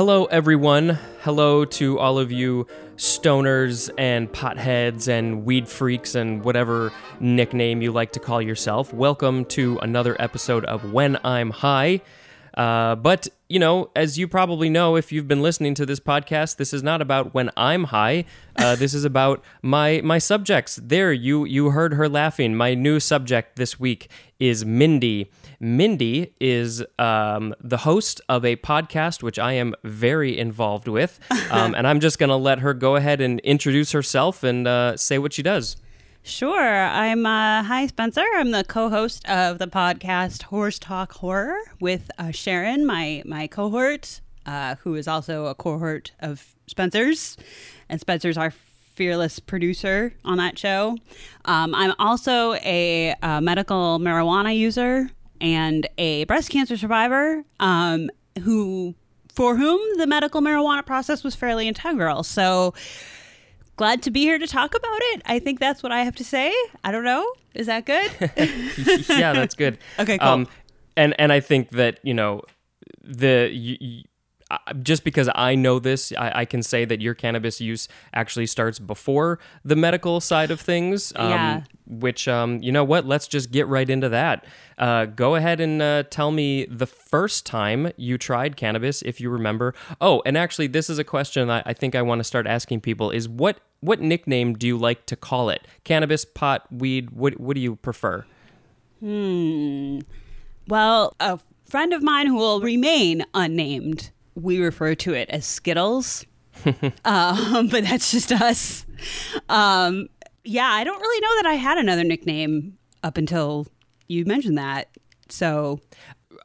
Hello, everyone. Hello to all of you stoners and potheads and weed freaks and whatever nickname you like to call yourself. Welcome to another episode of When I'm High. Uh, but, you know, as you probably know, if you've been listening to this podcast, this is not about when I'm high. Uh, this is about my my subjects. There, you you heard her laughing. My new subject this week is Mindy. Mindy is um, the host of a podcast which I am very involved with, um, and I'm just going to let her go ahead and introduce herself and uh, say what she does. Sure. I'm uh, hi Spencer. I'm the co-host of the podcast Horse Talk Horror with uh, Sharon, my my cohort, uh, who is also a cohort of Spencer's, and Spencer's our fearless producer on that show. Um, I'm also a, uh, medical marijuana user and a breast cancer survivor um, who for whom the medical marijuana process was fairly integral. So glad to be here to talk about it. I think that's what I have to say. I don't know. Is that good? yeah, that's good. okay, cool. Um, and and I think that you know the you, just because I know this, I, I, can say that your cannabis use actually starts before the medical side of things. Um, yeah. Which, um, you know what? Let's just get right into that. Uh, go ahead and uh, tell me the first time you tried cannabis, if you remember. Oh, and actually, this is a question I, I think I want to start asking people: is what what nickname do you like to call it? Cannabis, pot, weed? What what do you prefer? Hmm. Well, a friend of mine who will remain unnamed we refer to it as Skittles. um, but that's just us. Um, yeah, I don't really know that I had another nickname up until you mentioned that. So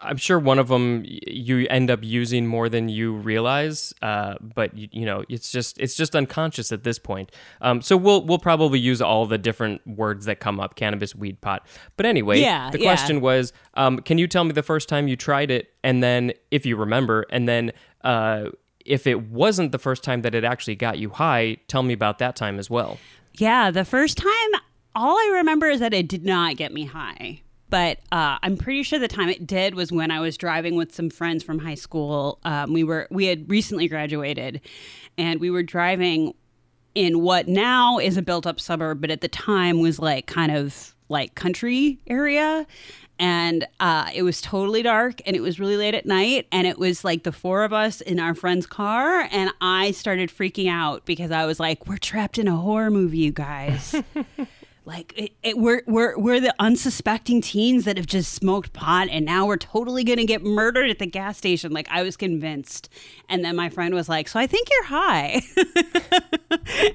I'm sure one of them you end up using more than you realize, uh, but you, you, know it's just it's just unconscious at this point. Um, so we'll we'll probably use all the different words that come up: cannabis, weed, pot. But anyway, yeah, the yeah. question was, um, can you tell me the first time you tried it, and then if you remember, and then uh, if it wasn't the first time that it actually got you high, tell me about that time as well. Yeah, the first time, all I remember is that it did not get me high but uh, I'm pretty sure the time it did was when I was driving with some friends from high school. Um, we were we had recently graduated, and we were driving in what now is a built up suburb, but at the time was like kind of like country area. And uh, it was totally dark and it was really late at night. And it was like the four of us in our friend's car. And I started freaking out because I was like, we're trapped in a horror movie, you guys. like it, it, we're we're we're the unsuspecting teens that have just smoked pot and now we're totally going to get murdered at the gas station. Like i was convinced. And then my friend was like so i think you're high.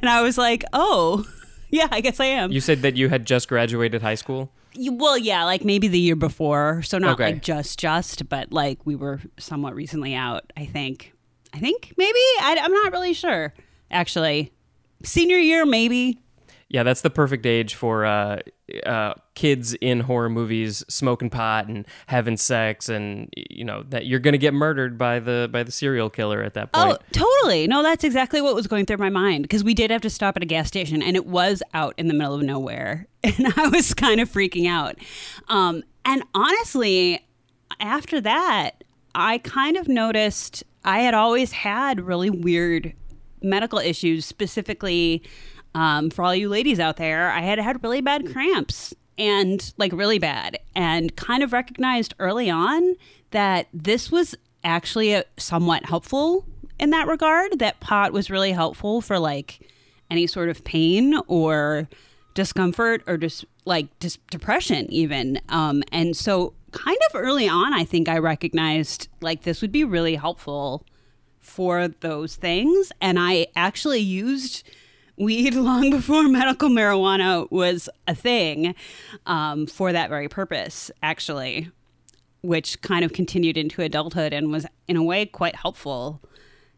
And i was like oh yeah i guess i am. You said that you had just graduated high school? You, well yeah like maybe the year before. So not okay. like just just but like we were somewhat recently out i think. I think maybe? I, i'm not really sure actually. Senior year maybe yeah, that's the perfect age for uh, uh, kids in horror movies smoking pot and having sex, and you know that you're going to get murdered by the by the serial killer at that point. Oh, totally. No, that's exactly what was going through my mind because we did have to stop at a gas station, and it was out in the middle of nowhere, and I was kind of freaking out. Um, and honestly, after that, I kind of noticed I had always had really weird medical issues, specifically um, for all you ladies out there, I had had really bad cramps and like really bad, and kind of recognized early on that this was actually a, somewhat helpful in that regard. That pot was really helpful for like any sort of pain or discomfort or just like just depression even. Um, and so kind of early on, I think I recognized like this would be really helpful for those things. And I actually used weed long before medical marijuana was a thing um, for that very purpose, actually, which kind of continued into adulthood and was, in a way, quite helpful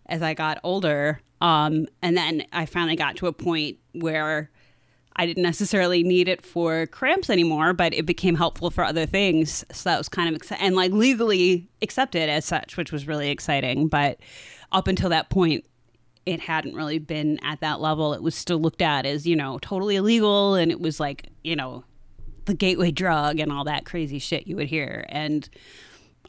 as I got older. Um, and then I finally got to a point where I didn't necessarily need it for cramps anymore, but it became helpful for other things. So that was kind of and like legally accepted as such, which was really exciting. But up until that point, it hadn't really been at that level. It was still looked at as, you know, totally illegal and it was like, you know, the gateway drug and all that crazy shit you would hear. And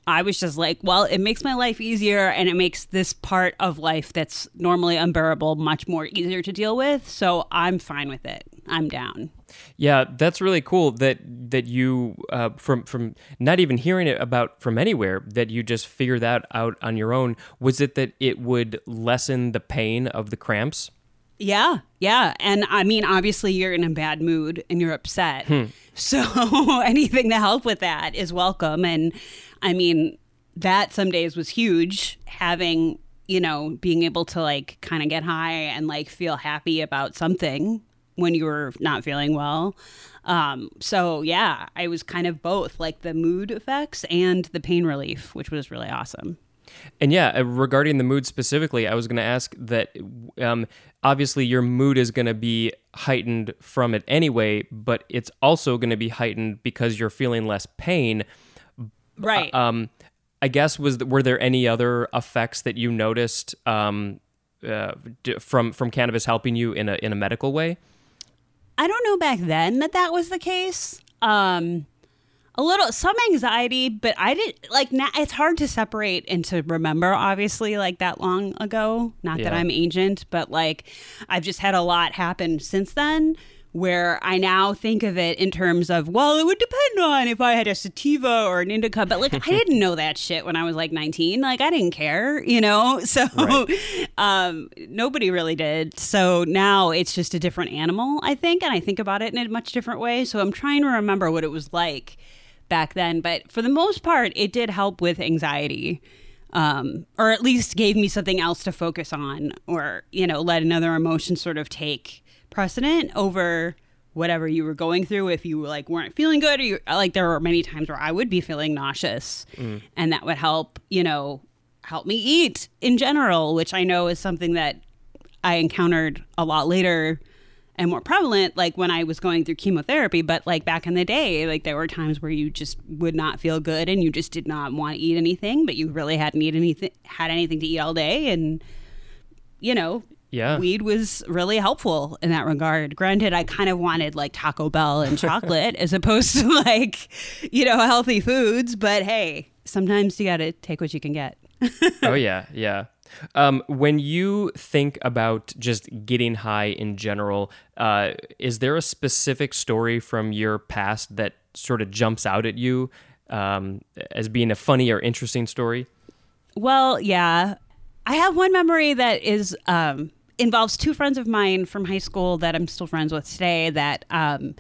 I was just like, well, it makes my life easier and it makes this part of life that's normally unbearable much more easier to deal with. So I'm fine with it. I'm down. Yeah, that's really cool that that you uh, from from not even hearing it about from anywhere that you just figure that out on your own. Was it that it would lessen the pain of the cramps? Yeah, yeah. And I mean, obviously, you're in a bad mood and you're upset. Hmm. So anything to help with that is welcome. And I mean, that some days was huge having, you know, being able to like kind of get high and like feel happy about something when you were not feeling well. Um, so yeah, I was kind of both like the mood effects and the pain relief, which was really awesome. And yeah, uh, regarding the mood specifically, I was going to ask that um, obviously your mood is going to be heightened from it anyway, but it's also going to be heightened because you're feeling less pain. Right. Um, I guess was were there any other effects that you noticed um, uh, d- from from cannabis helping you in a in a medical way? I don't know back then that that was the case. Um, a little some anxiety but i did like now it's hard to separate and to remember obviously like that long ago. Not that i'm ancient but like i've just had a lot happen since then where i now think of it in terms of well it would depend on if i had a sativa or an indica but like i didn't know that shit when i was like 19 like i didn't care you know so um nobody really did so now it's just a different animal i think and i think about it in a much different way so i'm trying to remember what it was like back then. But for the most part, it did help with anxiety. Um, or at least gave me something else to focus on, or you know, let another emotion sort of take precedent over whatever you were going through. If you like weren't feeling good, or you, like there were many times where I would be feeling nauseous, mm. and that would help, you know, help me eat in general, which I know is something that I encountered a lot later and more prevalent like when I was going through chemotherapy but like back in the day like there were times where you just would not feel good and you just did not want to eat anything but you really hadn't eat anything had anything to eat all day and you know Yeah. weed was really helpful in that regard granted I kind of wanted like Taco Bell and chocolate as opposed to like you know healthy foods but hey sometimes you got to take what you can get oh yeah, yeah. Um, when you think about just getting high in general, uh, is there a specific story from your past that sort of jumps out at you um, as being a funny or interesting story? Well, yeah. I have one memory that is um, involves two friends of mine from high school that I'm still friends with today that um,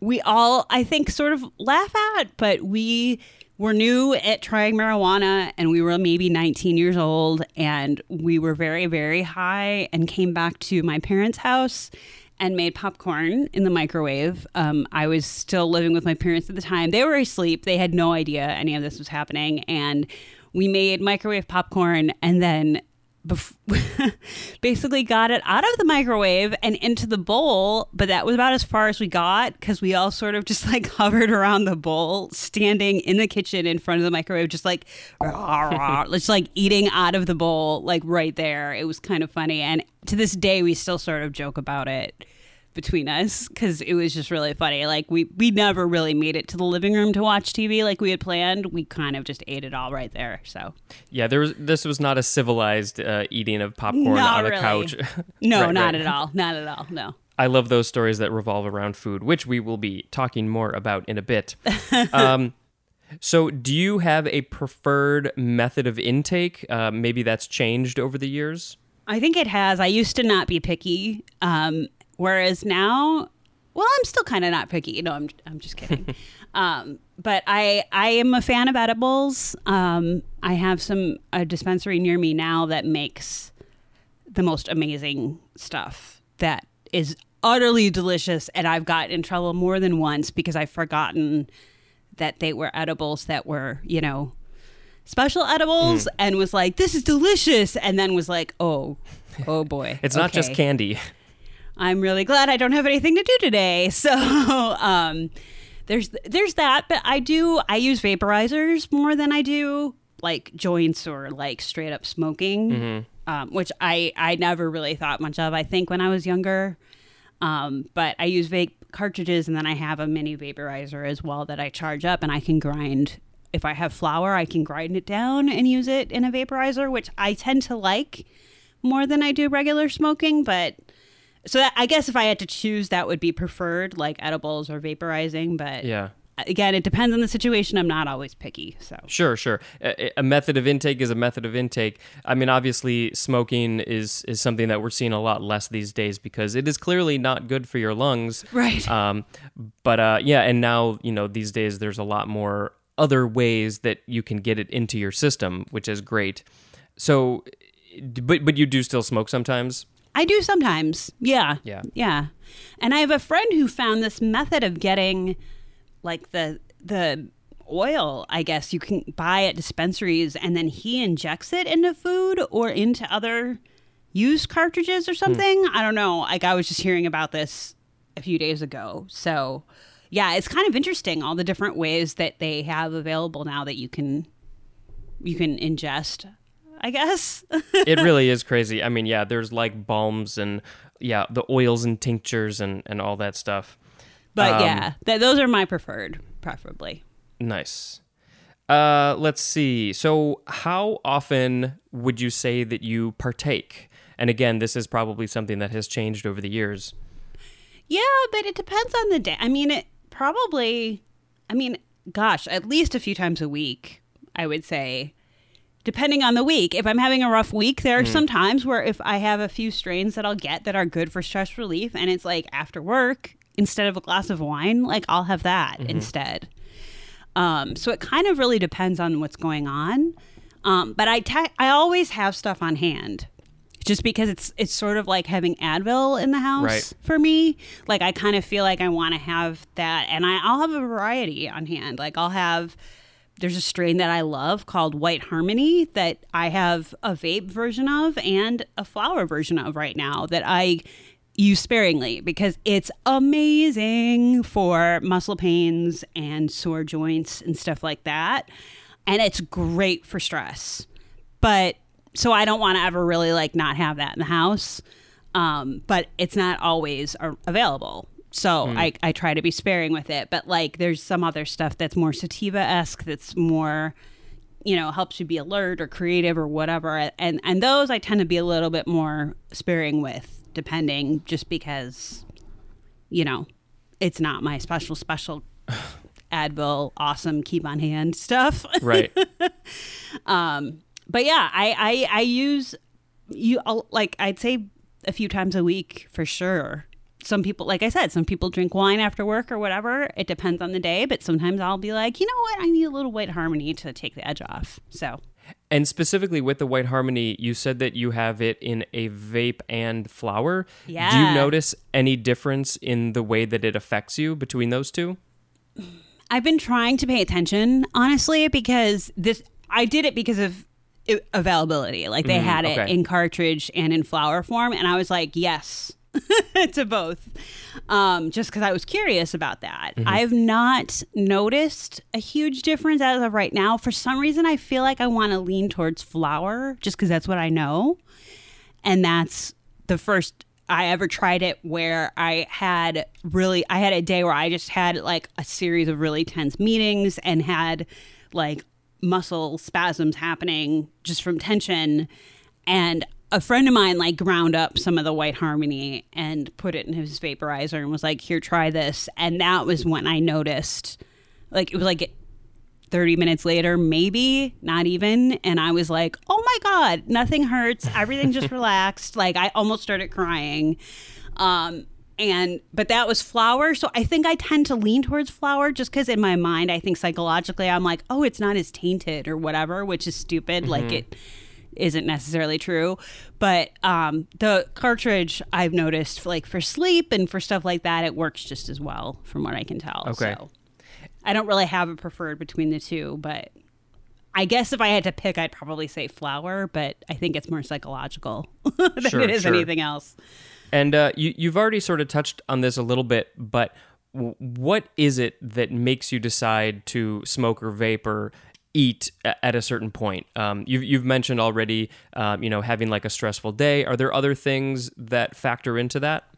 we all, I think, sort of laugh at, but we were new at trying marijuana and we were maybe 19 years old and we were very, very high and came back to my parents' house and made popcorn in the microwave. Um, I was still living with my parents at the time. They were asleep. They had no idea any of this was happening. And we made microwave popcorn and then bef- basically got it out of the microwave and into the bowl. But that was about as far as we got because we all sort of just like hovered around the bowl, standing in the kitchen in front of the microwave, just like, just like eating out of the bowl, like right there. It was kind of funny. And to this day, we still sort of joke about it between us because it was just really funny. Like we we never really made it to the living room to watch TV like we had planned. We kind of just ate it all right there. So Yeah, there was. This was not a civilized uh, eating of popcorn Not on a couch. no, Right, not right. at all, not at all. No. I love those stories that revolve around food, which we will be talking more about in a bit. um, so, do you have a preferred method of intake? Uh, maybe that's changed over the years. I think it has. I used to not be picky, um, whereas now, well, I'm still kind of not picky. No, I'm I'm just kidding. um, but I I am a fan of edibles. Um, I have some a dispensary near me now that makes the most amazing stuff that is utterly delicious, and I've got in trouble more than once because I've forgotten that they were edibles that were you know special edibles and was like this is delicious and then was like oh oh boy It's not just candy. I'm really glad i don't have anything to do today. So um there's there's that but i do i use vaporizers more than i do like joints or like straight up smoking um, which i i never really thought much of i think when i was younger. Um, but I use vape cartridges and then I have a mini vaporizer as well that I charge up and I can grind. If I have flower, I can grind it down and use it in a vaporizer, which I tend to like more than I do regular smoking. But so that, I guess if I had to choose, that would be preferred, like edibles or vaporizing. But Yeah. again, it depends on the situation. I'm not always picky. So Sure, sure. A, a method of intake is a method of intake. I mean, obviously, smoking is is something that we're seeing a lot less these days because it is clearly not good for your lungs. Right. Um, but uh, yeah, and now you know these days there's a lot more other ways that you can get it into your system, which is great. So, but but you do still smoke sometimes. I do sometimes. Yeah. Yeah. Yeah. And I have a friend who found this method of getting like the the oil, I guess you can buy at dispensaries and then he injects it into food or into other used cartridges or hmm. something. I don't know. Like I was just hearing about this a few days ago. So, yeah, it's kind of interesting all the different ways that they have available now that you can you can ingest, I guess. it really is crazy. I mean, yeah, there's like balms and yeah, the oils and tinctures and and all that stuff. But Um, yeah, th- those are my preferred, preferably. Nice. Uh, let's see. So, how often would you say that you partake? And again, this is probably something that has changed over the years. Yeah, but it depends on the day. I mean, it probably, I mean, gosh, at least a few times a week, I would say, depending on the week. If I'm having a rough week, there are some times where if I have a few strains that I'll get that are good for stress relief and it's like after work, instead of a glass of wine, like I'll have that instead. Um, so it kind of really depends on what's going on. Um, but I te- I always have stuff on hand, just because it's it's sort of like having Advil in the house Right. for me. Like I kind of feel like I want to have that, and I, I'll have a variety on hand. Like I'll have there's a strain that I love called White Harmony that I have a vape version of and a flower version of right now that I use sparingly because it's amazing for muscle pains and sore joints and stuff like that. And it's great for stress. But so I don't want to ever really like not have that in the house. Um, but it's not always available. So I, I try to be sparing with it. But like there's some other stuff that's more sativa esque, that's more, you know, helps you be alert or creative or whatever. And and those I tend to be a little bit more sparing with, depending, just because, you know, it's not my special special Advil awesome keep on hand stuff. Right. um but yeah, I I, I use you I'll- like I'd say a few times a week for sure. Some people, like I said, some people drink wine after work or whatever. It depends on the day, but sometimes I'll be like, you know what, I need a little white harmony to take the edge off. So and specifically with the White Harmony, you said that you have it in a vape and flower. Yeah. Do you notice any difference in the way that it affects you between those two? I've been trying to pay attention, honestly, because this I did it because of availability. Like they mm-hmm. had it okay. in cartridge and in flower form, and I was like, yes to both, um, just because I was curious about that. I have not noticed a huge difference as of right now. For some reason, I feel like I want to lean towards flower just because that's what I know, and that's the first I ever tried it where I had really I had a day where I just had like a series of really tense meetings and had like muscle spasms happening just from tension and a friend of mine like ground up some of the white harmony and put it in his vaporizer and was like here try this and that was when I noticed like it was like 30 minutes later, maybe not even. And I was like, oh my God, nothing hurts. Everything just relaxed. Like I almost started crying. Um, and, but that was flower. So I think I tend to lean towards flower just because in my mind, I think psychologically, I'm like, oh, it's not as tainted or whatever, which is stupid. Like it isn't necessarily true. But um, the cartridge I've noticed, like for sleep and for stuff like that, it works just as well from what I can tell. Okay. So. I don't really have a preferred between the two, but I guess if I had to pick, I'd probably say flower, but I think it's more psychological than Sure, it is sure. anything else. And uh, you, you've already sort of touched on this a little bit, but what is it that makes you decide to smoke or vape or eat at a certain point? Um, you've, you've mentioned already, um, you know, having like a stressful day. Are there other things that factor into that?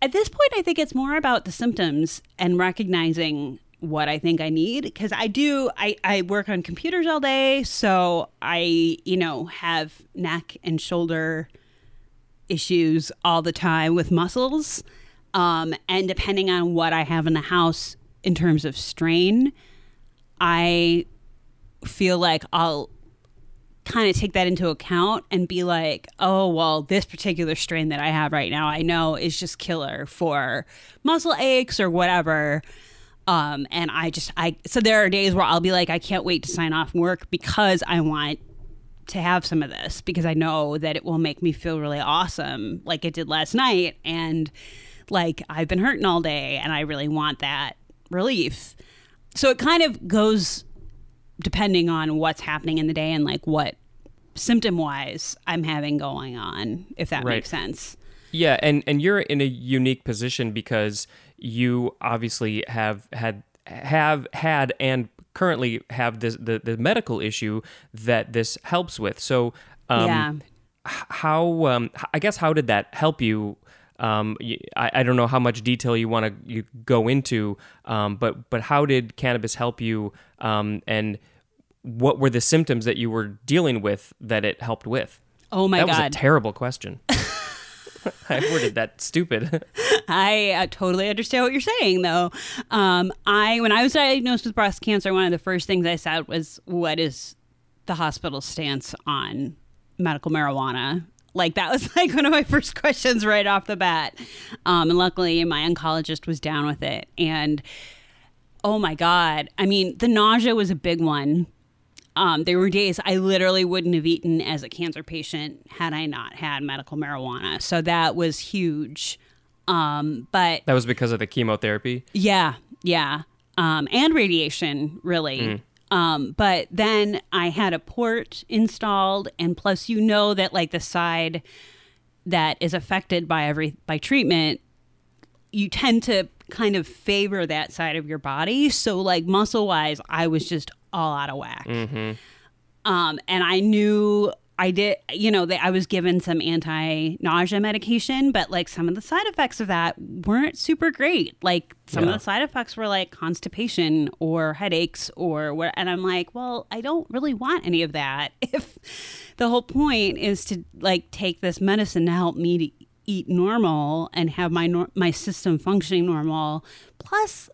At this point, I think it's more about the symptoms and recognizing what I think I need because I do I, I work on computers all day so I you know have neck and shoulder issues all the time with muscles um, and depending on what I have in the house in terms of strain I feel like I'll kind of take that into account and be like, oh, well, this particular strain that I have right now, I know is just killer for muscle aches or whatever. Um, and I just, I, so there are days where I'll be like, I can't wait to sign off work because I want to have some of this because I know that it will make me feel really awesome like it did last night. And like I've been hurting all day and I really want that relief. So it kind of goes depending on what's happening in the day and like what symptom wise I'm having going on, if that Right. makes sense. Yeah, and and you're in a unique position because you obviously have had have had and currently have this the, the medical issue that this helps with. So um yeah. how um I guess how did that help you um, I, I don't know how much detail you want to you go into, um, but but how did cannabis help you, um, and what were the symptoms that you were dealing with that it helped with? Oh my God. that was a terrible question. I worded that stupid. I uh, totally understand what you're saying, though. Um, I when I was diagnosed with breast cancer, one of the first things I said was, "What is the hospital stance on medical marijuana?" Like that was like one of my first questions right off the bat. Um, and luckily, my oncologist was down with it. And oh my god, I mean, the nausea was a big one. Um, there were days I literally wouldn't have eaten as a cancer patient had I not had medical marijuana. So that was huge. Um, but That was because of the chemotherapy. yeah, yeah. Um, and radiation, really. Um, but then I had a port installed, and plus, you know that like the side that is affected by every by treatment, you tend to kind of favor that side of your body. So, like muscle wise, I was just all out of whack. Um, and I knew I did, you know, that I was given some anti nausea medication, but like some of the side effects of that weren't super great. Like some Yeah. of the side effects were like constipation or headaches or what. And I'm like, well, I don't really want any of that. If the whole point is to like take this medicine to help me to eat normal and have my nor- my system functioning normal. Plus,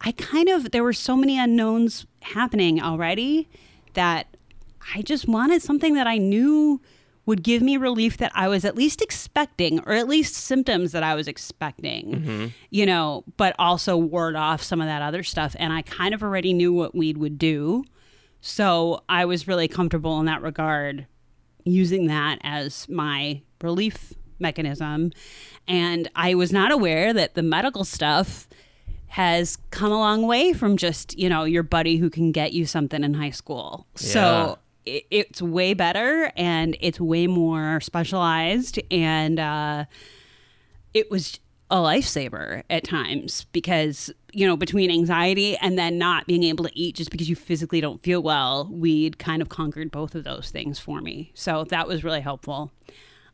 I kind of there were so many unknowns happening already that I just wanted something that I knew would give me relief that I was at least expecting, or at least symptoms that I was expecting, mm-hmm. you know, but also ward off some of that other stuff. And I kind of already knew what weed would do. So I was really comfortable in that regard, using that as my relief mechanism. And I was not aware that the medical stuff has come a long way from just, you know, your buddy who can get you something in high school. So it, it's way better and it's way more specialized. And uh, it was a lifesaver at times because, you know, between anxiety and then not being able to eat just because you physically don't feel well, we'd kind of conquered both of those things for me. So that was really helpful.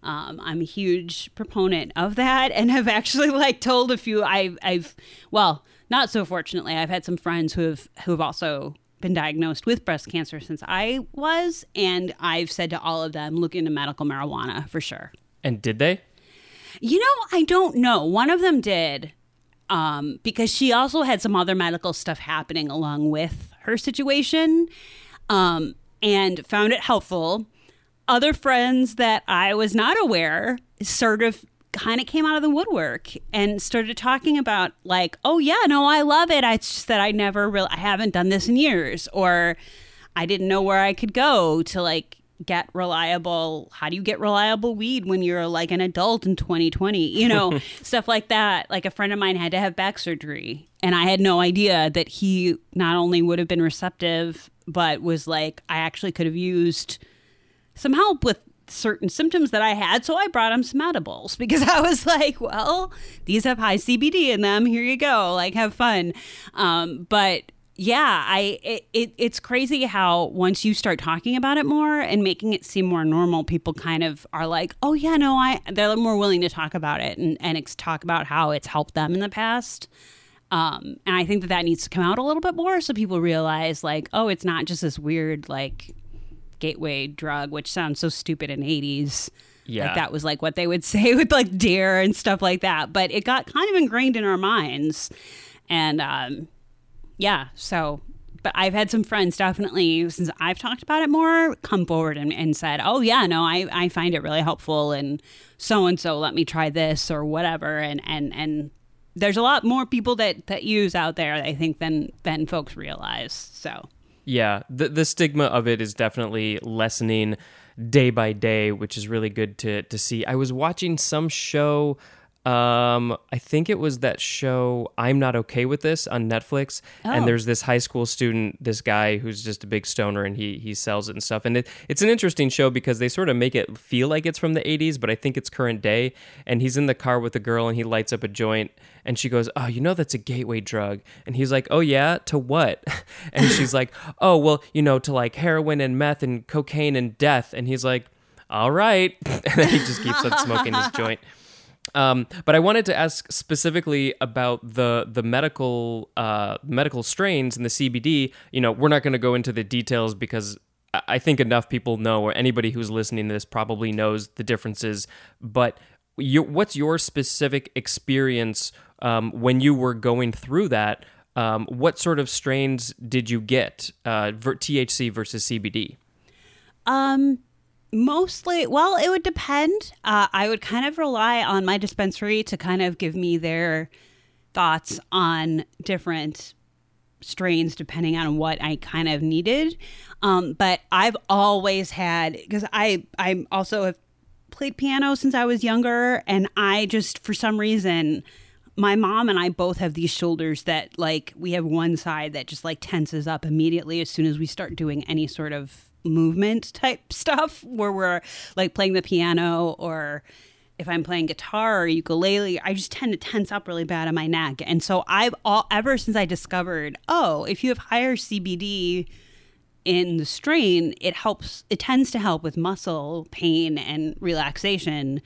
Um, I'm a huge proponent of that and have actually like told a few I've I've well, not so fortunately, I've had some friends who have who have also been diagnosed with breast cancer since I was, and I've said to all of them, look into medical marijuana for sure. And did they? You know, I don't know. One of them did, um, because she also had some other medical stuff happening along with her situation, um, and found it helpful. Other friends that I was not aware sort of kind of came out of the woodwork and started talking about like, oh yeah, no, I love it. I, it's just that I never really, I haven't done this in years, or I didn't know where I could go to like get reliable how do you get reliable weed when you're like an adult in 2020 you know stuff like that like a friend of mine had to have back surgery and i had no idea that he not only would have been receptive but was like i actually could have used some help with certain symptoms that I had. So I brought him some edibles because I was like, well, these have high CBD in them. Here you go. Like, have fun. Um, but yeah, I it, it it's crazy how once you start talking about it more and making it seem more normal, people kind of are like, oh yeah, no, I they're more willing to talk about it and and talk about how it's helped them in the past. Um, and I think that that needs to come out a little bit more so people realize, like, oh, it's not just this weird, like, gateway drug, which sounds so stupid in 80s. Yeah. Like that was like what they would say with like D.A.R.E. and stuff like that. But it got kind of ingrained in our minds. And um, yeah, so but I've had some friends definitely since I've talked about it more come forward and, and said, Oh yeah, no, I, I find it really helpful and so and so let me try this or whatever and, and, and there's a lot more people that, that use out there, I think, than than folks realize. So Yeah, the the stigma of it is definitely lessening day by day, which is really good to to see. I was watching some show um I think it was that show I'm Not Okay with This on Netflix. And Oh. there's this high school student this guy who's just a big stoner and he he sells it and stuff. And it, it's an interesting show because they sort of make it feel like it's from the 80s but I think it's current day. And he's in the car with a girl and he lights up a joint and she goes oh you know that's a gateway drug? And he's like oh yeah? To what? And she's like oh well you know to like heroin and meth and cocaine and death. And he's like all right. And then he just keeps on smoking his joint um, but I wanted to ask specifically about the the medical uh, medical strains and the CBD. You know, we're not going to go into the details because I- think enough people know, or anybody who's listening to this probably knows the differences. But what's your specific experience um, when you were going through that? Um, what sort of strains did you get? Uh, THC versus CBD. Um, mostly, well, it would depend. Uh, I would kind of rely on my dispensary to kind of give me their thoughts on different strains depending on what I kind of needed. Um, but I've always had because I I also have played piano since I was younger, and I just for some reason. My mom and I both have these shoulders that, like, we have one side that just like tenses up immediately as soon as we start doing any sort of movement type stuff where we're like playing the piano or if I'm playing guitar or ukulele, I just tend to tense up really bad on my neck. And so I've all ever since I discovered, oh, if you have higher CBD in the strain, it helps it tends to help with muscle pain and relaxation.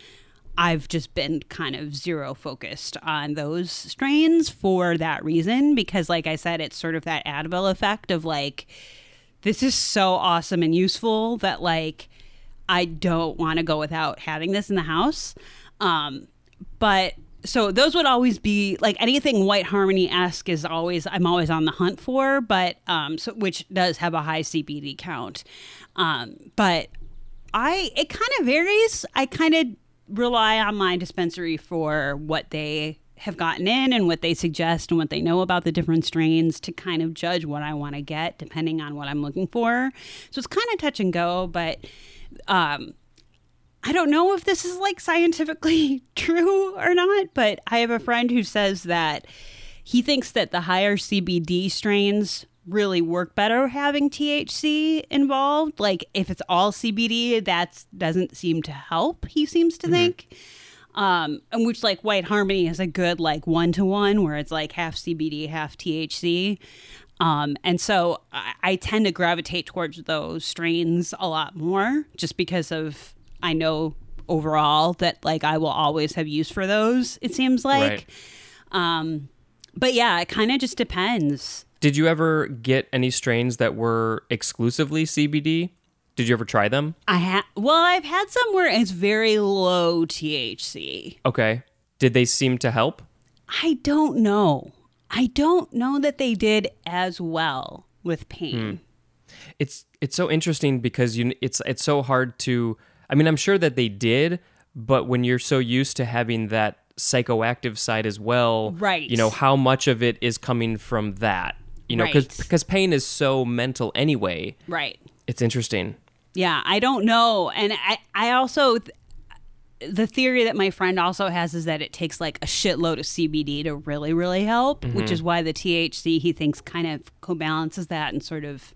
I've just been kind of zero focused on those strains for that reason because like I said it's sort of that Advil effect of like this is so awesome and useful that like I don't want to go without having this in the house. Um, but so those would always be like anything White Harmony esque is always I'm always on the hunt for, but um, so which does have a high CBD count. Um, but I it kind of varies. I kind of rely on my dispensary for what they have gotten in and what they suggest and what they know about the different strains to kind of judge what I want to get depending on what I'm looking for. So it's kind of touch and go, but um I don't know if this is like scientifically true or not, but I have a friend who says that he thinks that the higher CBD strains really work better having THC involved. Like if it's all CBD, that doesn't seem to help. He seems to think. Um, and which like White Harmony is a good like one to one where it's like half CBD, half THC. Um, and so I, I tend to gravitate towards those strains a lot more just because of I know overall that like I will always have use for those, it seems like. Right. Um, but yeah, it kind of just depends. Did you ever get any strains that were exclusively CBD? Did you ever try them? I have well, I've had some where it's very low THC. Okay. Did they seem to help? I don't know. I don't know that they did as well with pain. Hmm. It's it's so interesting because you it's it's so hard to I mean I'm sure that they did, but when you're so used to having that psychoactive side as well, Right. You know how much of it is coming from that, you know, because Right. because pain is so mental anyway. Right. It's interesting. Yeah, I don't know. And I, I also, the theory that my friend also has is that it takes like a shitload of CBD to really, really help, which is mm-hmm. why the THC he thinks kind of co-balances that and sort of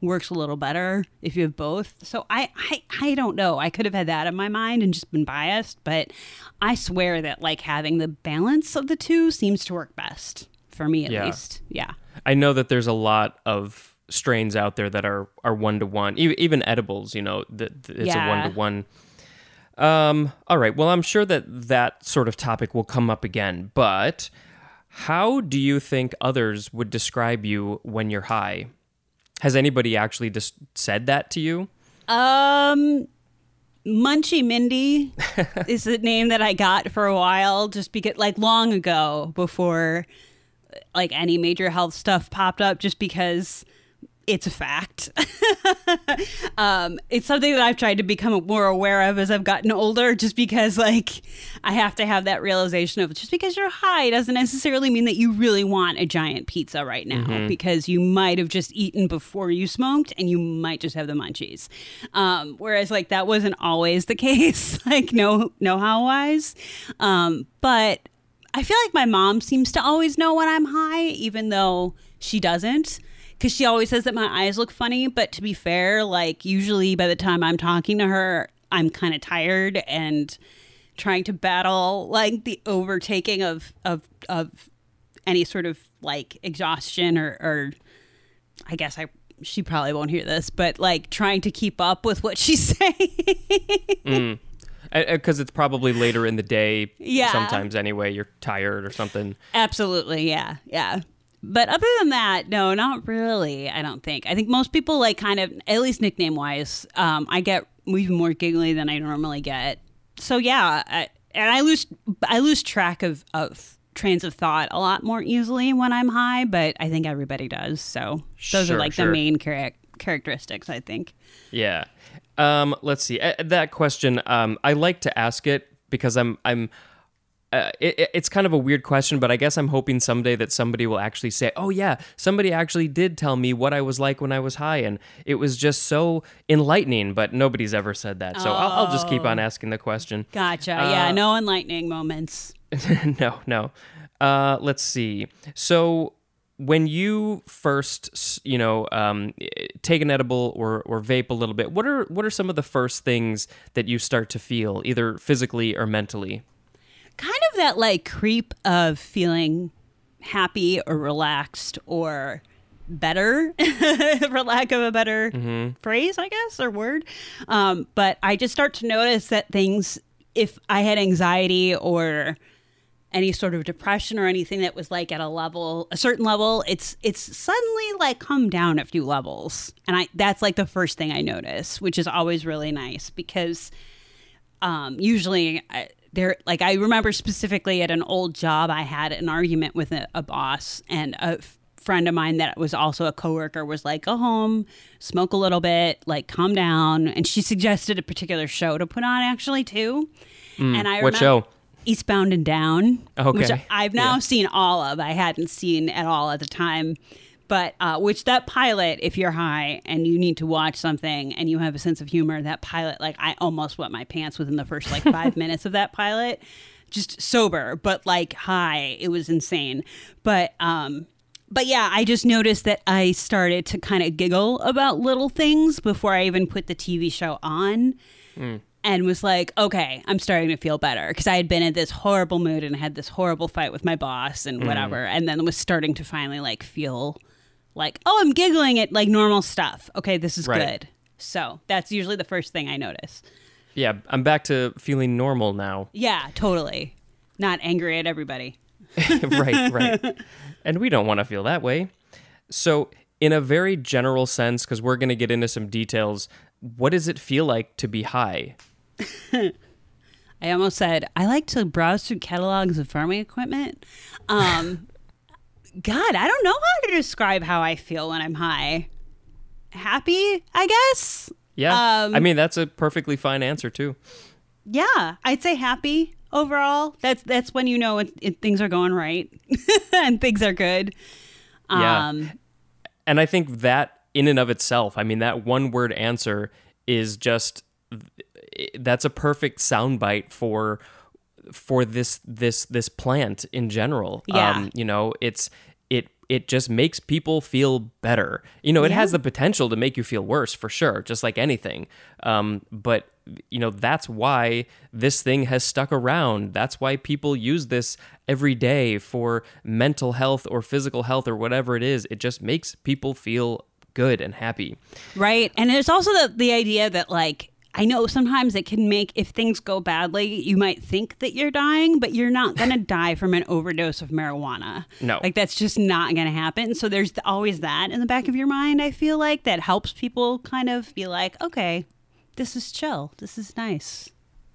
works a little better if you have both. So I, I, I don't know. I could have had that in my mind and just been biased, but I swear that like having the balance of the two seems to work best for me at Yeah. least. Yeah. I know that there's a lot of strains out there that are are one to one, even edibles. You know, that it's a one to one. Um. All right. Well, I'm sure that that sort of topic will come up again, but How do you think others would describe you when you're high? Has anybody actually just said that to you? Um, Munchie Mindy is the name that I got for a while, just because, like, long ago, before like any major health stuff popped up, just because it's a fact. um, it's something that I've tried to become more aware of as I've gotten older, just because like I have to have that realization of just because you're high doesn't necessarily mean that you really want a giant pizza right now, mm-hmm. because you might have just eaten before you smoked and you might just have the munchies. Um, whereas like that wasn't always the case, like no know how wise. Um, but I feel like my mom seems to always know when I'm high, even though she doesn't because she always says that my eyes look funny. But to be fair, like usually by the time I'm talking to her, I'm kind of tired and trying to battle like the overtaking of of of any sort of like exhaustion or, or I guess I she probably won't hear this, but like trying to keep up with what she's saying. mm because it's probably later in the day yeah sometimes anyway you're tired or something absolutely yeah yeah but other than that, no, not really. I don't think. I think most people like kind of, at least nickname wise, um, I get even more giggly than I normally get. So yeah, I, and I lose I lose track of of trains of thought a lot more easily when I'm high. But I think everybody does. So those sure, are like sure. the main char- characteristics. I think. Yeah. Um, let's see. Uh, that question, um, I like to ask it because I'm I'm uh, it, it's kind of a weird question, but I guess I'm hoping someday that somebody will actually say, "Oh yeah, somebody actually did tell me what I was like when I was high, and it was just so enlightening." But nobody's ever said that, so oh. I'll, I'll, just keep on oh. asking the question. Gotcha. Uh, yeah, no enlightening moments. no, no. Uh, let's see. So when you first, you know, um, take an edible or or vape a little bit, what are what are some of the first things that you start to feel, either physically or mentally? Kind of that like creep of feeling happy or relaxed or better for lack of a better mm-hmm. phrase i guess or word um, but i just start to notice that things if i had anxiety or any sort of depression or anything that was like at a level a certain level it's it's suddenly like come down a few levels and i that's like the first thing i notice which is always really nice because um, usually I, there like i remember specifically at an old job i had an argument with a, a boss and a f- friend of mine that was also a coworker was like go home smoke a little bit like calm down. And she suggested a particular show to put on actually too. Mm, and i what show? Eastbound and down okay. which i've now yeah. seen all of. I hadn't seen at all at the time but uh, which that pilot, if you're high and you need to watch something and you have a sense of humor, that pilot, like I almost wet my pants within the first like five minutes of that pilot. Just sober, but like high, it was insane. But um, but yeah, I just noticed that I started to kind of giggle about little things before I even put the TV show on. Mm. And was like, okay, I'm starting to feel better because I had been in this horrible mood and had this horrible fight with my boss and hmm. whatever, mm. and then was starting to finally like feel like, oh, I'm giggling at like normal stuff. Okay, this is right. good. So that's usually the first thing I notice. Yeah, I'm back to feeling normal now. Yeah, totally. Not angry at everybody. right, right. And we don't want to feel that way. So, in a very general sense, because we're going to get into some details, what does it feel like to be high? I almost said I like to browse through catalogs of farming equipment. Um, God, I don't know how to describe how I feel when I'm high. Happy, I guess. Yeah. Um, I mean, that's a perfectly fine answer too. Yeah, I'd say happy overall. That's that's when you know it, it, things are going right and things are good. Um, yeah. And I think that in and of itself, I mean, that one word answer is just that's a perfect soundbite for for this this this plant in general. Yeah. Um, you know, it's it it just makes people feel better. You know, it yeah. has the potential to make you feel worse for sure, just like anything. Um, but you know, that's why this thing has stuck around. That's why people use this every day for mental health or physical health or whatever it is. It just makes people feel good and happy. Right. And there's also the, the idea that like I know sometimes it can make, if things go badly, you might think that you're dying, but you're not going to die from an overdose of marijuana. No. Like, that's just not going to happen. So, there's always that in the back of your mind, I feel like, that helps people kind of be like, okay, this is chill. This is nice.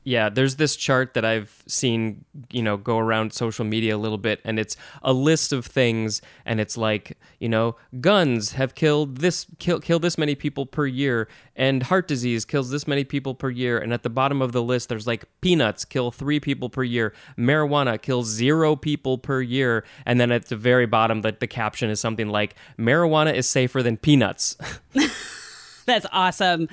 Yeah, there's this chart that I've seen, you know, go around social media a little bit, and it's a list of things, and it's like, you know, guns have killed this kill kill this many people per year, and heart disease kills this many people per year, and at the bottom of the list, there's like peanuts kill three people per year, marijuana kills zero people per year, and then at the very bottom, the, the caption is something like, marijuana is safer than peanuts. That's awesome.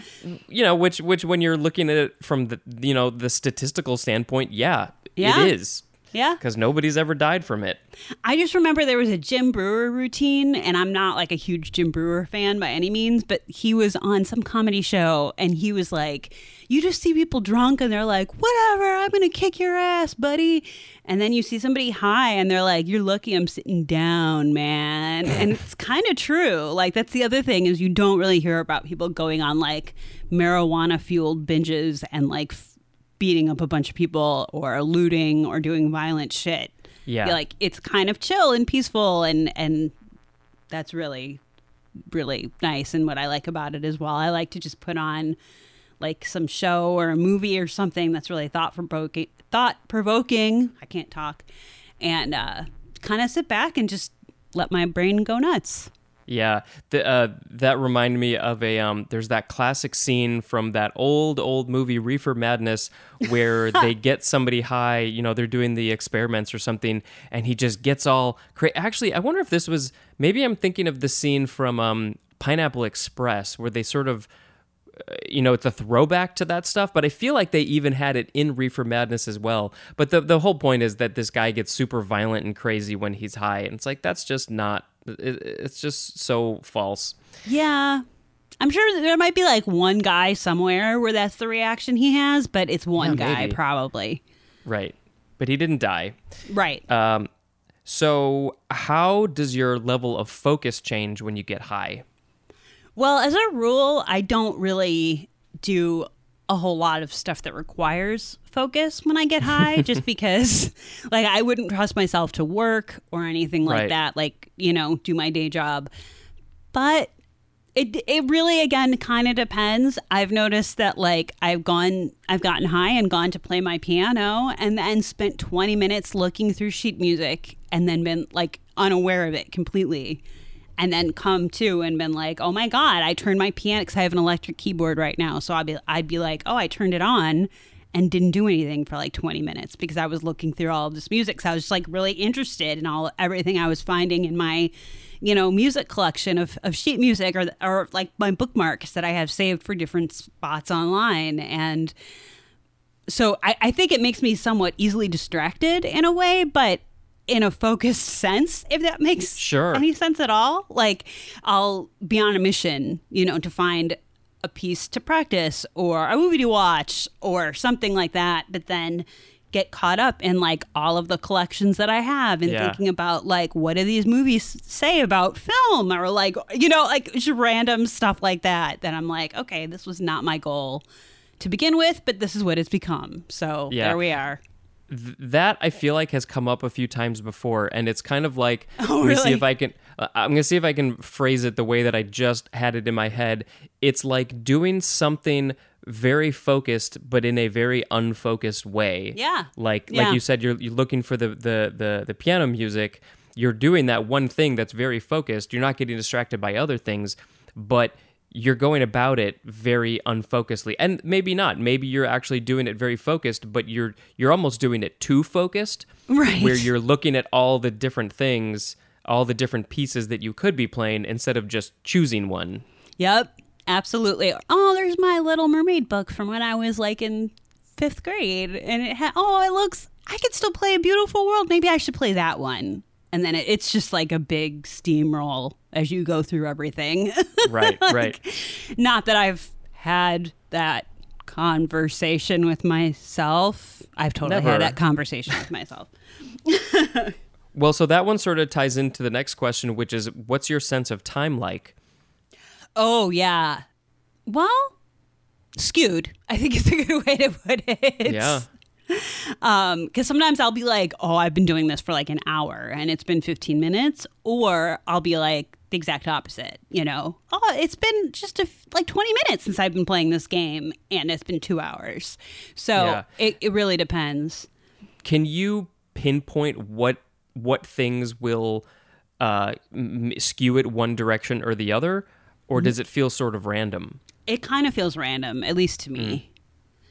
you know which which when you're looking at it from the you know the statistical standpoint yeah, Yeah. it is Yeah. because nobody's ever died from it I just remember there was a Jim Breuer routine, and I'm not like a huge Jim Breuer fan by any means, but he was on some comedy show and he was like, You just see people drunk and they're like, Whatever, I'm going to kick your ass, buddy. And then you see somebody high and they're like, You're lucky I'm sitting down, man. And it's kind of true. Like, that's the other thing is you don't really hear about people going on like marijuana fueled binges and like beating up a bunch of people or looting or doing violent shit. Yeah. like it's kind of chill and peaceful and and that's really really nice. And what i like about it as well i like to just put on like some show or a movie or something that's really thought provoking thought provoking. I can't talk. And uh kind of sit back and just let my brain go nuts Yeah, the, uh, that reminded me of a. Um, there's that classic scene from that old old movie Reefer Madness where they get somebody high. You know, they're doing the experiments or something, and he just gets all. Cra- Actually, I wonder if this was. Maybe I'm thinking of the scene from um, Pineapple Express where they sort of. uh, You know, it's a throwback to that stuff, but I feel like they even had it in Reefer Madness as well. But the the whole point is that this guy gets super violent and crazy when he's high, and it's like that's just not. It, it's just so false. yeah i'm sure there might be like one guy somewhere where that's the reaction he has but it's one Yeah, guy maybe. probably Right. But he didn't die. right Um, so, how does your level of focus change when you get high? Well, as a rule, I don't really do a whole lot of stuff that requires focus when I get high, just because, like, I wouldn't trust myself to work or anything like Right. that, like, you know, do my day job. But it, it really, again, kind of depends. I've noticed that, like, I've gone, I've gotten high and gone to play my piano and then spent 20 minutes looking through sheet music and then been, like, unaware of it completely and then come to and been like, oh my god, I turned my piano because I have an electric keyboard right now. So I'd be I'd be like, oh, I turned it on and didn't do anything for like 20 minutes because I was looking through all of this music. So I was just like really interested in all everything I was finding in my, you know, music collection of, of sheet music or or like my bookmarks that I have saved for different spots online and. So I, I think it makes me somewhat easily distracted in a way, but in a focused sense, if that makes Sure. any sense at all. Like I'll be on a mission, you know, to find a piece to practice or a movie to watch or something like that, but then get caught up in like all of the collections that I have and Yeah. thinking about like what do these movies say about film or like you know like just random stuff like that that I'm like okay this was not my goal to begin with but this is what it's become so Yeah. there we are Th- that I feel like has come up a few times before, and it's kind of like Oh, let me see really? if I can. Uh, I'm gonna see if I can phrase it the way that I just had it in my head. It's like doing something very focused, but in a very unfocused way. Yeah. Like Yeah. like you said, you're you're looking for the the the the piano music. You're doing that one thing that's very focused. You're not getting distracted by other things, but you're going about it very unfocusedly and maybe not maybe you're actually doing it very focused but you're you're almost doing it too focused Right. where you're looking at all the different things all the different pieces that you could be playing instead of just choosing one Yep, absolutely. Oh, there's my Little Mermaid book from when I was like in fifth grade, and it had oh, it looks. I could still play a Beautiful World. Maybe I should play that one. And then it's just like a big steamroll as you go through everything. right right Not that I've had that conversation with myself. I've totally Never. had that conversation with myself. well so that one sort of ties into the next question which is what's your sense of time like Oh yeah. Well, skewed. I think it's a good way to put it. Yeah. Um, because sometimes I'll be like, oh, I've been doing this for like an hour and it's been 15 minutes, or I'll be like the exact opposite, you know, oh, it's been just a, like 20 minutes since I've been playing this game and it's been two hours. So Yeah. it, it really depends. Can you pinpoint what what things will uh, skew it one direction or the other, or does it feel sort of random? It kind of feels random, at least to me.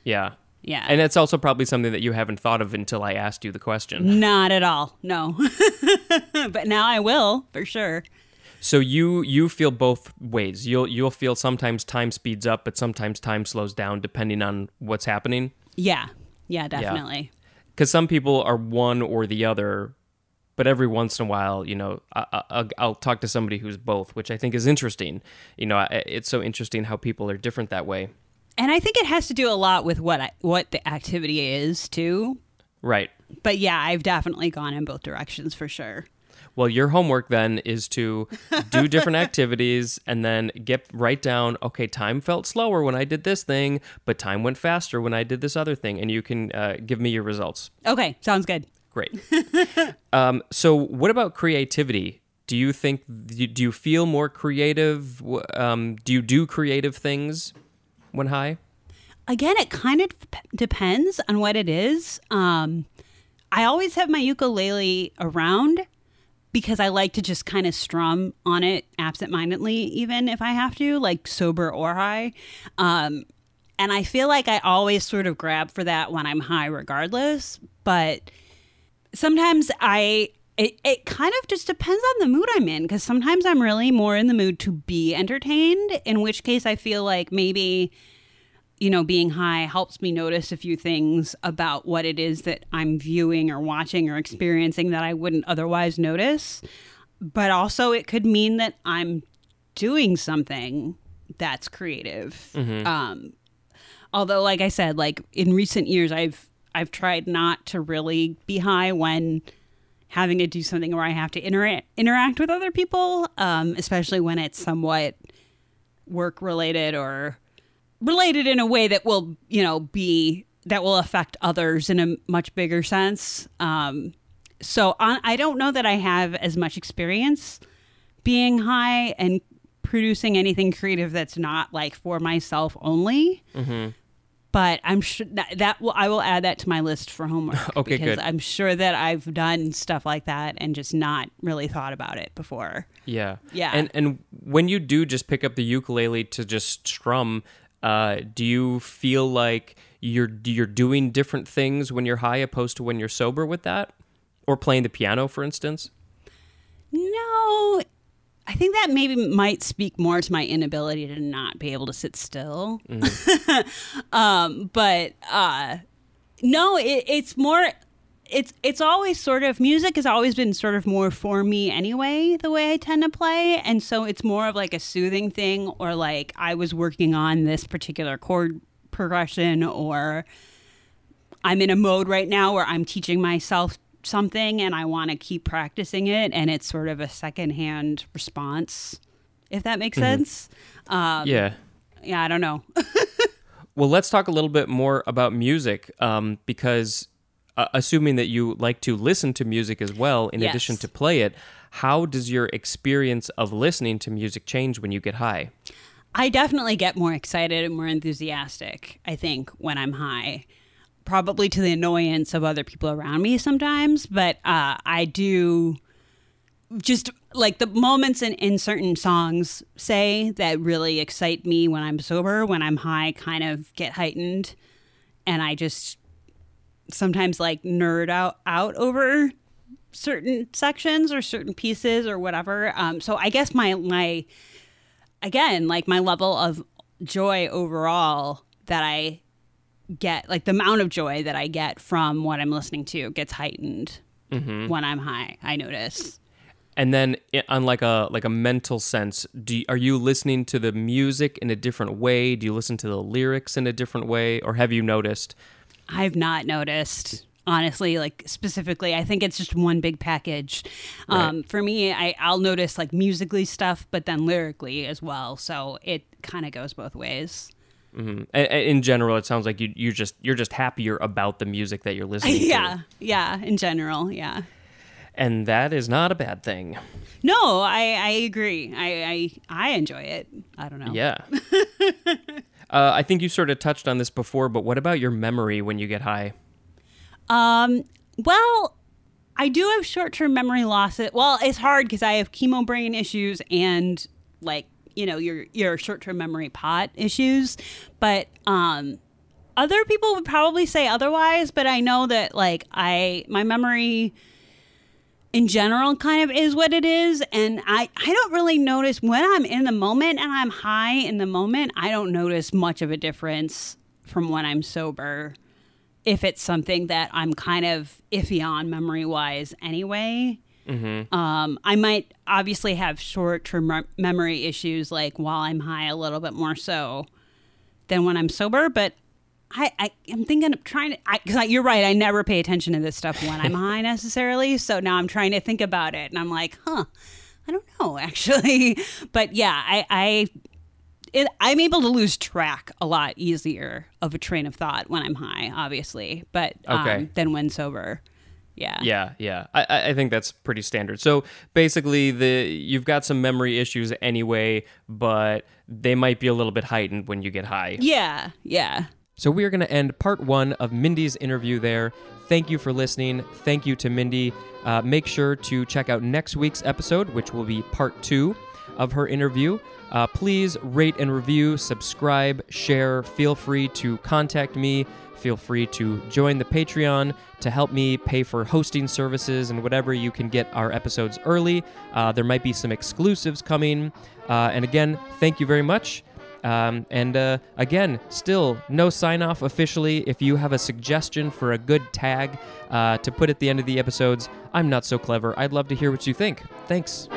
Yeah. Yeah. And that's also probably something that you haven't thought of until I asked you the question. Not at all. No. but now I will for sure. So you you feel both ways. You'll you'll feel sometimes time speeds up, but sometimes time slows down depending on what's happening. Yeah. Yeah, definitely. Because some people are one or the other, but every once in a while, you know, I, I, I'll talk to somebody who's both, which I think is interesting. You know, I- it's so interesting how people are different that way. And I think it has to do a lot with what I, what the activity is too. Right. But yeah, I've definitely gone in both directions for sure. Well, your homework then is to do different activities and then get write down, okay, time felt slower when I did this thing, but time went faster when I did this other thing. And you can uh, give me your results. Okay, sounds good. Great. um, so, what about creativity? Do you think, do you feel more creative? Um, do you do creative things when high? Again, it kind of depends on what it is. Um, I always have my ukulele around because I like to just kind of strum on it absentmindedly, even if I have to, like sober or high. Um, and I feel like I always sort of grab for that when I'm high, regardless. But sometimes I. It, it kind of just depends on the mood I'm in because sometimes I'm really more in the mood to be entertained, in which case I feel like maybe you know, being high helps me notice a few things about what it is that I'm viewing or watching or experiencing that I wouldn't otherwise notice. But also, it could mean that I'm doing something that's creative. Um, although, like I said, like in recent years, I've I've tried not to really be high when having to do something where I have to intera- interact with other people, um, especially when it's somewhat work related or related in a way that will you know be that will affect others in a much bigger sense. Um so on, i don't know that i have as much experience being high and producing anything creative that's not like for myself only but i'm sure that, that will i will add that to my list for homework Okay, because good. i'm sure that i've done stuff like that and just not really thought about it before Yeah. Yeah. And and when you do just pick up the ukulele to just strum, uh, do you feel like you're you're doing different things when you're high opposed to when you're sober with that? Or playing the piano, for instance? No, I think that maybe might speak more to my inability to not be able to sit still. um, but uh, no, it, it's more. It's it's always sort of music has always been sort of more for me anyway. The way I tend to play, and so it's more of like a soothing thing, or like I was working on this particular chord progression, or I'm in a mode right now where I'm teaching myself something and I want to keep practicing it, and it's sort of a secondhand response, if that makes sense. Um, yeah. yeah, I don't know. Well, let's talk a little bit more about music, um, because uh, assuming that you like to listen to music as well, in Yes. addition to play it, how does your experience of listening to music change when you get high? I definitely get more excited and more enthusiastic, I think, when I'm high. Probably to the annoyance of other people around me sometimes, but uh, I do just like the moments in, in certain songs say that really excite me when I'm sober, when I'm high, kind of get heightened. And I just sometimes like nerd out, out over certain sections or certain pieces or whatever. Um, so I guess my, my, again, like my level of joy overall that I get, like the amount of joy that I get from what I'm listening to gets heightened when I'm high. I notice. And then, i- on like a like a mental sense, do you, are you listening to the music in a different way? Do you listen to the lyrics in a different way, or have you noticed? I've not noticed. Honestly, like specifically, I think it's just one big package. Um, for me, I, I'll notice like musically stuff, but then lyrically as well. So it kind of goes both ways. Hmm In general, it sounds like you you just you're just happier about the music that you're listening to, yeah, yeah. In general, yeah. and that is not a bad thing. No, I I agree. I I I enjoy it. I don't know. Yeah. uh, I think you sort of touched on this before, but what about your memory when you get high? Um. Well, I do have short-term memory loss. Well, it's hard because I have chemo brain issues and like you know your your short-term memory pot issues, but um. Other people would probably say otherwise, but I know that like I my memory in general kind of is what it is and I I don't really notice when I'm in the moment and I'm high in the moment, I don't notice much of a difference from when I'm sober if it's something that I'm kind of iffy on memory wise anyway. Um, I might obviously have short term memory issues like while I'm high a little bit more so than when I'm sober, but I, I am thinking of trying to because you're right. I never pay attention to this stuff when I'm high necessarily. So now I'm trying to think about it, and I'm like, huh, I don't know actually. But yeah, I I it, I'm able to lose track a lot easier of a train of thought when I'm high, obviously, but um, Okay. than when sober. Yeah. Yeah, yeah. I- I, I think that's pretty standard. So basically, the you've got some memory issues anyway, but they might be a little bit heightened when you get high. Yeah. Yeah. So we are going to end part one of Mindy's interview there. Thank you for listening. Thank you to Mindy. Uh, make sure to check out next week's episode, which will be part two of her interview. Uh, please rate and review, subscribe, share. Feel free to contact me. Feel free to join the Patreon to help me pay for hosting services and whatever you can get our episodes early. Uh, there might be some exclusives coming. Uh, and again, thank you very much. Um, and uh, again, still no sign off officially. If you have a suggestion for a good tag uh, to put at the end of the episodes, I'm not so clever. I'd love to hear what you think. Thanks.